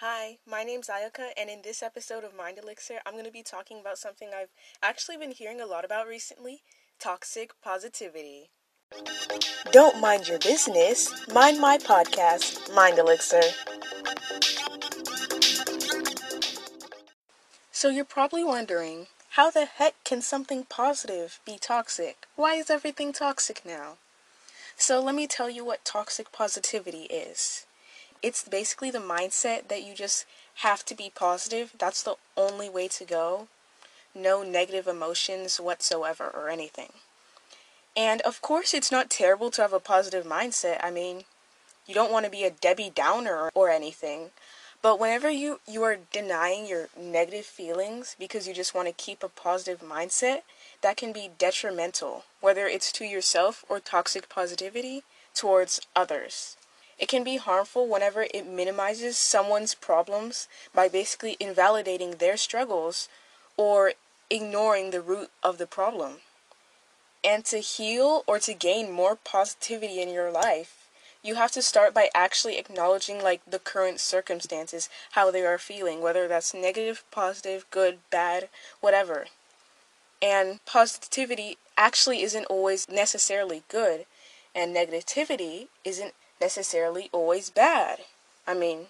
Hi, my name's Ayaka, and in this episode of Mind Elixir, I'm going to be talking about something I've actually been hearing a lot about recently toxic positivity. Don't mind your business, mind my podcast, Mind Elixir. So, you're probably wondering how the heck can something positive be toxic? Why is everything toxic now? So, let me tell you what toxic positivity is it's basically the mindset that you just have to be positive. That's the only way to go. No negative emotions whatsoever or anything. And of course, it's not terrible to have a positive mindset. I mean, you don't want to be a Debbie Downer or anything. But whenever you, you are denying your negative feelings because you just want to keep a positive mindset, that can be detrimental, whether it's to yourself or toxic positivity towards others. It can be harmful whenever it minimizes someone's problems by basically invalidating their struggles or ignoring the root of the problem. And to heal or to gain more positivity in your life, you have to start by actually acknowledging like the current circumstances, how they are feeling, whether that's negative, positive, good, bad, whatever. And positivity actually isn't always necessarily good, and negativity isn't necessarily always bad. I mean,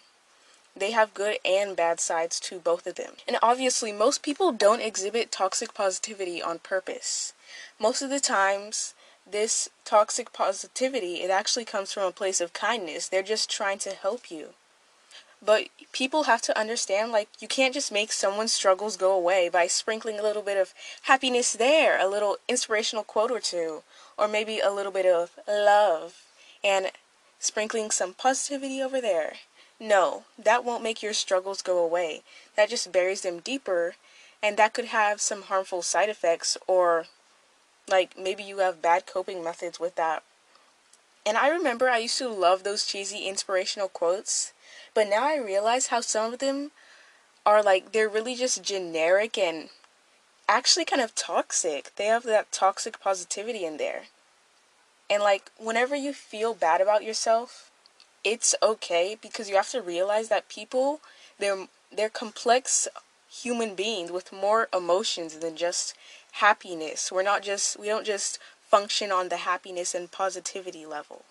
they have good and bad sides to both of them. And obviously, most people don't exhibit toxic positivity on purpose. Most of the times, this toxic positivity, it actually comes from a place of kindness. They're just trying to help you. But people have to understand like you can't just make someone's struggles go away by sprinkling a little bit of happiness there, a little inspirational quote or two, or maybe a little bit of love. And sprinkling some positivity over there. No, that won't make your struggles go away. That just buries them deeper, and that could have some harmful side effects, or like maybe you have bad coping methods with that. And I remember I used to love those cheesy inspirational quotes, but now I realize how some of them are like they're really just generic and actually kind of toxic. They have that toxic positivity in there. And like whenever you feel bad about yourself, it's okay because you have to realize that people they're they're complex human beings with more emotions than just happiness. We're not just we don't just function on the happiness and positivity level.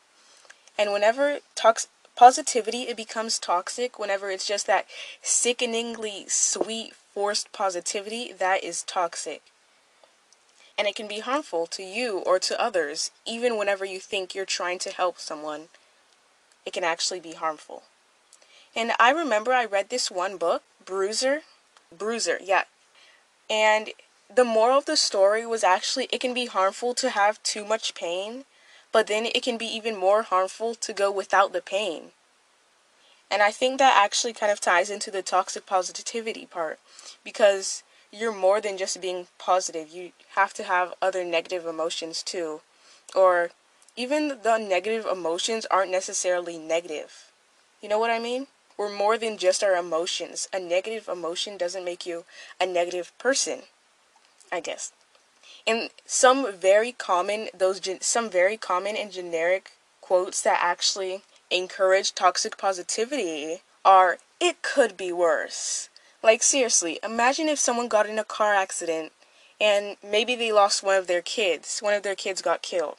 And whenever tox positivity it becomes toxic whenever it's just that sickeningly sweet forced positivity that is toxic and it can be harmful to you or to others, even whenever you think you're trying to help someone. It can actually be harmful. And I remember I read this one book, Bruiser. Bruiser, yeah. And the moral of the story was actually it can be harmful to have too much pain, but then it can be even more harmful to go without the pain. And I think that actually kind of ties into the toxic positivity part because you're more than just being positive. You have to have other negative emotions too. Or even the negative emotions aren't necessarily negative. You know what I mean? We're more than just our emotions. A negative emotion doesn't make you a negative person, I guess. And some very common those some very common and generic quotes that actually encourage toxic positivity are it could be worse. Like, seriously, imagine if someone got in a car accident and maybe they lost one of their kids. One of their kids got killed.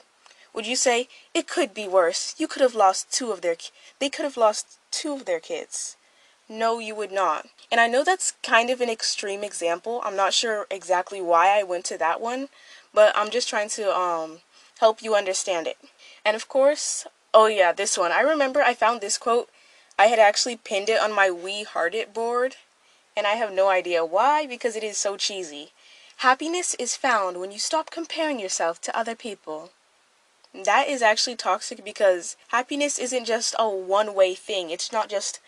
Would you say, it could be worse? You could have lost two of their They could have lost two of their kids. No, you would not. And I know that's kind of an extreme example. I'm not sure exactly why I went to that one, but I'm just trying to um help you understand it. And of course, oh yeah, this one. I remember I found this quote. I had actually pinned it on my We Heart It board and I have no idea why because it is so cheesy. Happiness is found when you stop comparing yourself to other people. That is actually toxic because happiness isn't just a one way thing. It's not just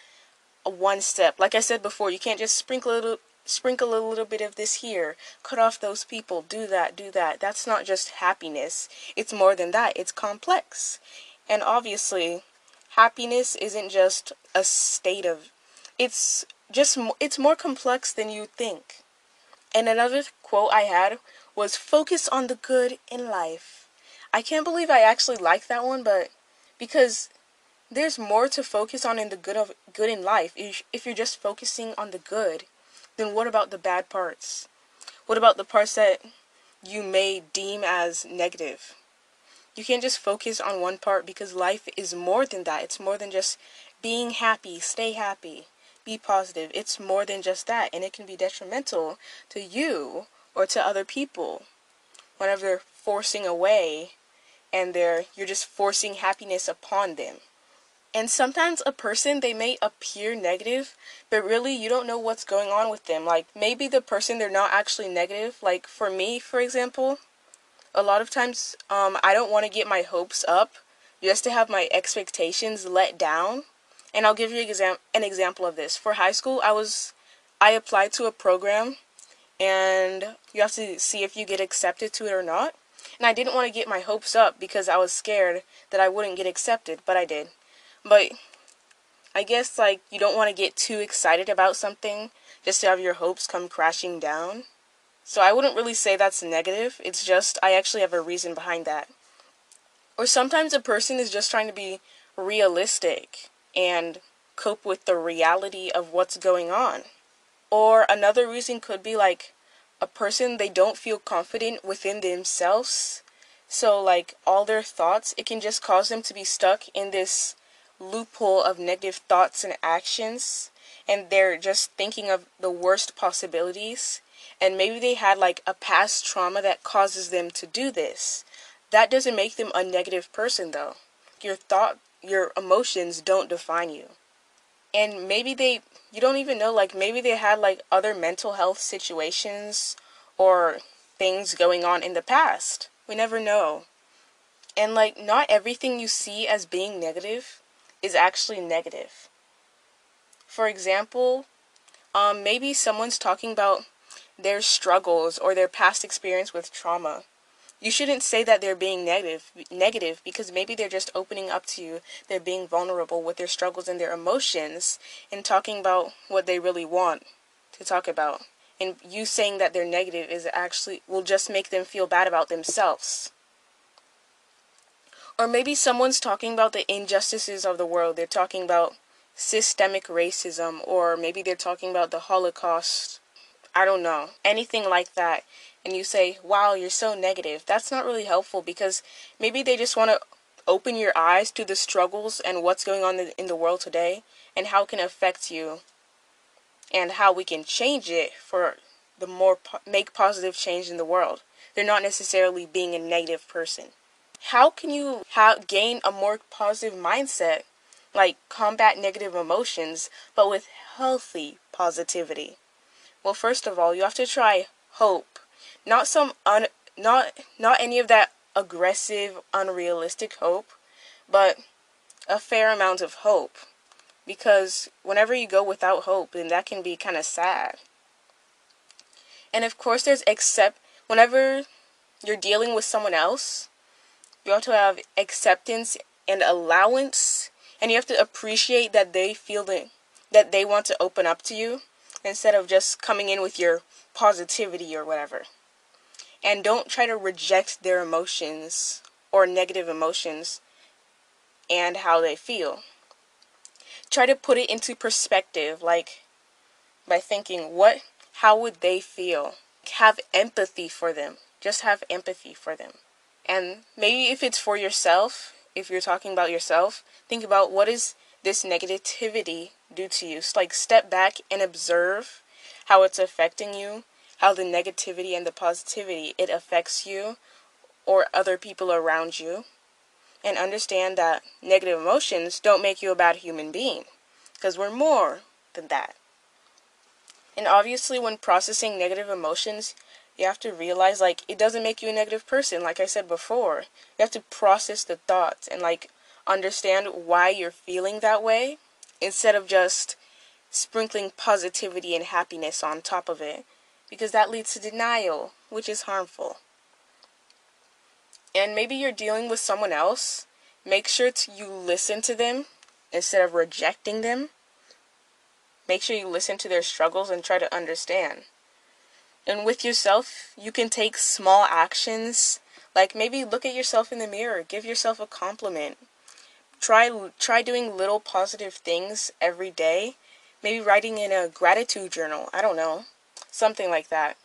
a one step. Like I said before, you can't just sprinkle a little sprinkle a little bit of this here, cut off those people, do that, do that. That's not just happiness. It's more than that. It's complex. And obviously, happiness isn't just a state of it's just it's more complex than you think. And another quote I had was focus on the good in life. I can't believe I actually like that one, but because there's more to focus on in the good of good in life. If you're just focusing on the good, then what about the bad parts? What about the parts that you may deem as negative? You can't just focus on one part because life is more than that. It's more than just being happy, stay happy, be positive. It's more than just that, and it can be detrimental to you or to other people whenever they're forcing away and they're you're just forcing happiness upon them. And sometimes a person they may appear negative, but really you don't know what's going on with them. Like maybe the person they're not actually negative. Like for me, for example, a lot of times um, I don't want to get my hopes up just to have my expectations let down. And I'll give you exam- an example of this. For high school, I was I applied to a program and you have to see if you get accepted to it or not. And I didn't want to get my hopes up because I was scared that I wouldn't get accepted, but I did. But I guess like you don't want to get too excited about something just to have your hopes come crashing down. So I wouldn't really say that's negative. It's just I actually have a reason behind that. Or sometimes a person is just trying to be realistic and cope with the reality of what's going on. Or another reason could be like a person they don't feel confident within themselves. So like all their thoughts, it can just cause them to be stuck in this loophole of negative thoughts and actions and they're just thinking of the worst possibilities and maybe they had like a past trauma that causes them to do this that doesn't make them a negative person though your thought your emotions don't define you and maybe they you don't even know like maybe they had like other mental health situations or things going on in the past we never know and like not everything you see as being negative is actually negative. For example, um, maybe someone's talking about their struggles or their past experience with trauma. You shouldn't say that they're being negative, negative because maybe they're just opening up to you. They're being vulnerable with their struggles and their emotions and talking about what they really want to talk about. And you saying that they're negative is actually will just make them feel bad about themselves. Or maybe someone's talking about the injustices of the world. They're talking about systemic racism, or maybe they're talking about the Holocaust. I don't know. Anything like that. And you say, wow, you're so negative. That's not really helpful because maybe they just want to open your eyes to the struggles and what's going on in the world today and how it can affect you and how we can change it for the more po- make positive change in the world. They're not necessarily being a negative person how can you ha- gain a more positive mindset, like combat negative emotions, but with healthy positivity? Well, first of all, you have to try hope, not some un, not not any of that aggressive, unrealistic hope, but a fair amount of hope. Because whenever you go without hope, then that can be kind of sad. And of course, there's accept whenever you're dealing with someone else, you have to have acceptance and allowance and you have to appreciate that they feel that that they want to open up to you instead of just coming in with your positivity or whatever. And don't try to reject their emotions or negative emotions and how they feel. Try to put it into perspective like by thinking what how would they feel? Have empathy for them. Just have empathy for them. And maybe if it's for yourself, if you're talking about yourself, think about what is this negativity do to you. So like step back and observe how it's affecting you, how the negativity and the positivity it affects you or other people around you. And understand that negative emotions don't make you a bad human being because we're more than that. And obviously when processing negative emotions, you have to realize like it doesn't make you a negative person like i said before you have to process the thoughts and like understand why you're feeling that way instead of just sprinkling positivity and happiness on top of it because that leads to denial which is harmful and maybe you're dealing with someone else make sure to you listen to them instead of rejecting them make sure you listen to their struggles and try to understand and with yourself, you can take small actions, like maybe look at yourself in the mirror, give yourself a compliment. try try doing little positive things every day. Maybe writing in a gratitude journal. I don't know. Something like that.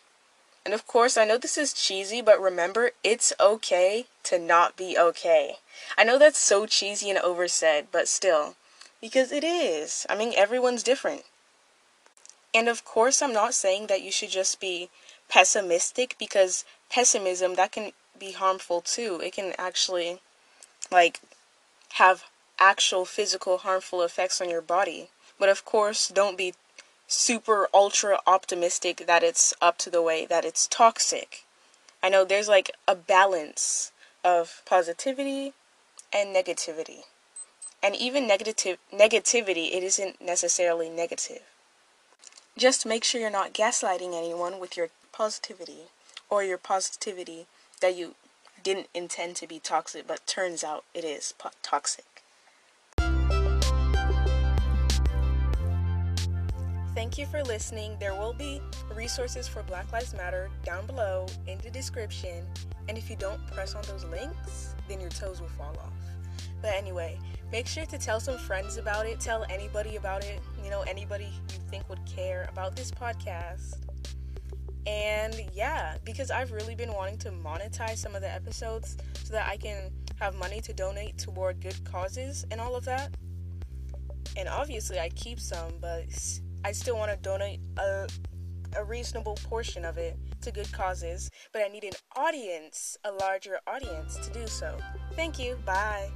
And of course, I know this is cheesy, but remember, it's okay to not be okay. I know that's so cheesy and oversaid, but still, because it is. I mean, everyone's different. And of course, I'm not saying that you should just be pessimistic because pessimism that can be harmful too. It can actually like have actual physical harmful effects on your body. But of course, don't be super ultra optimistic that it's up to the way that it's toxic. I know there's like a balance of positivity and negativity. And even negative negativity, it isn't necessarily negative. Just make sure you're not gaslighting anyone with your positivity or your positivity that you didn't intend to be toxic but turns out it is po- toxic. Thank you for listening. There will be resources for Black Lives Matter down below in the description. And if you don't press on those links, then your toes will fall off. But anyway, make sure to tell some friends about it. Tell anybody about it. You know, anybody you think would care about this podcast. And yeah, because I've really been wanting to monetize some of the episodes so that I can have money to donate toward good causes and all of that. And obviously, I keep some, but I still want to donate a, a reasonable portion of it to good causes. But I need an audience, a larger audience, to do so. Thank you. Bye.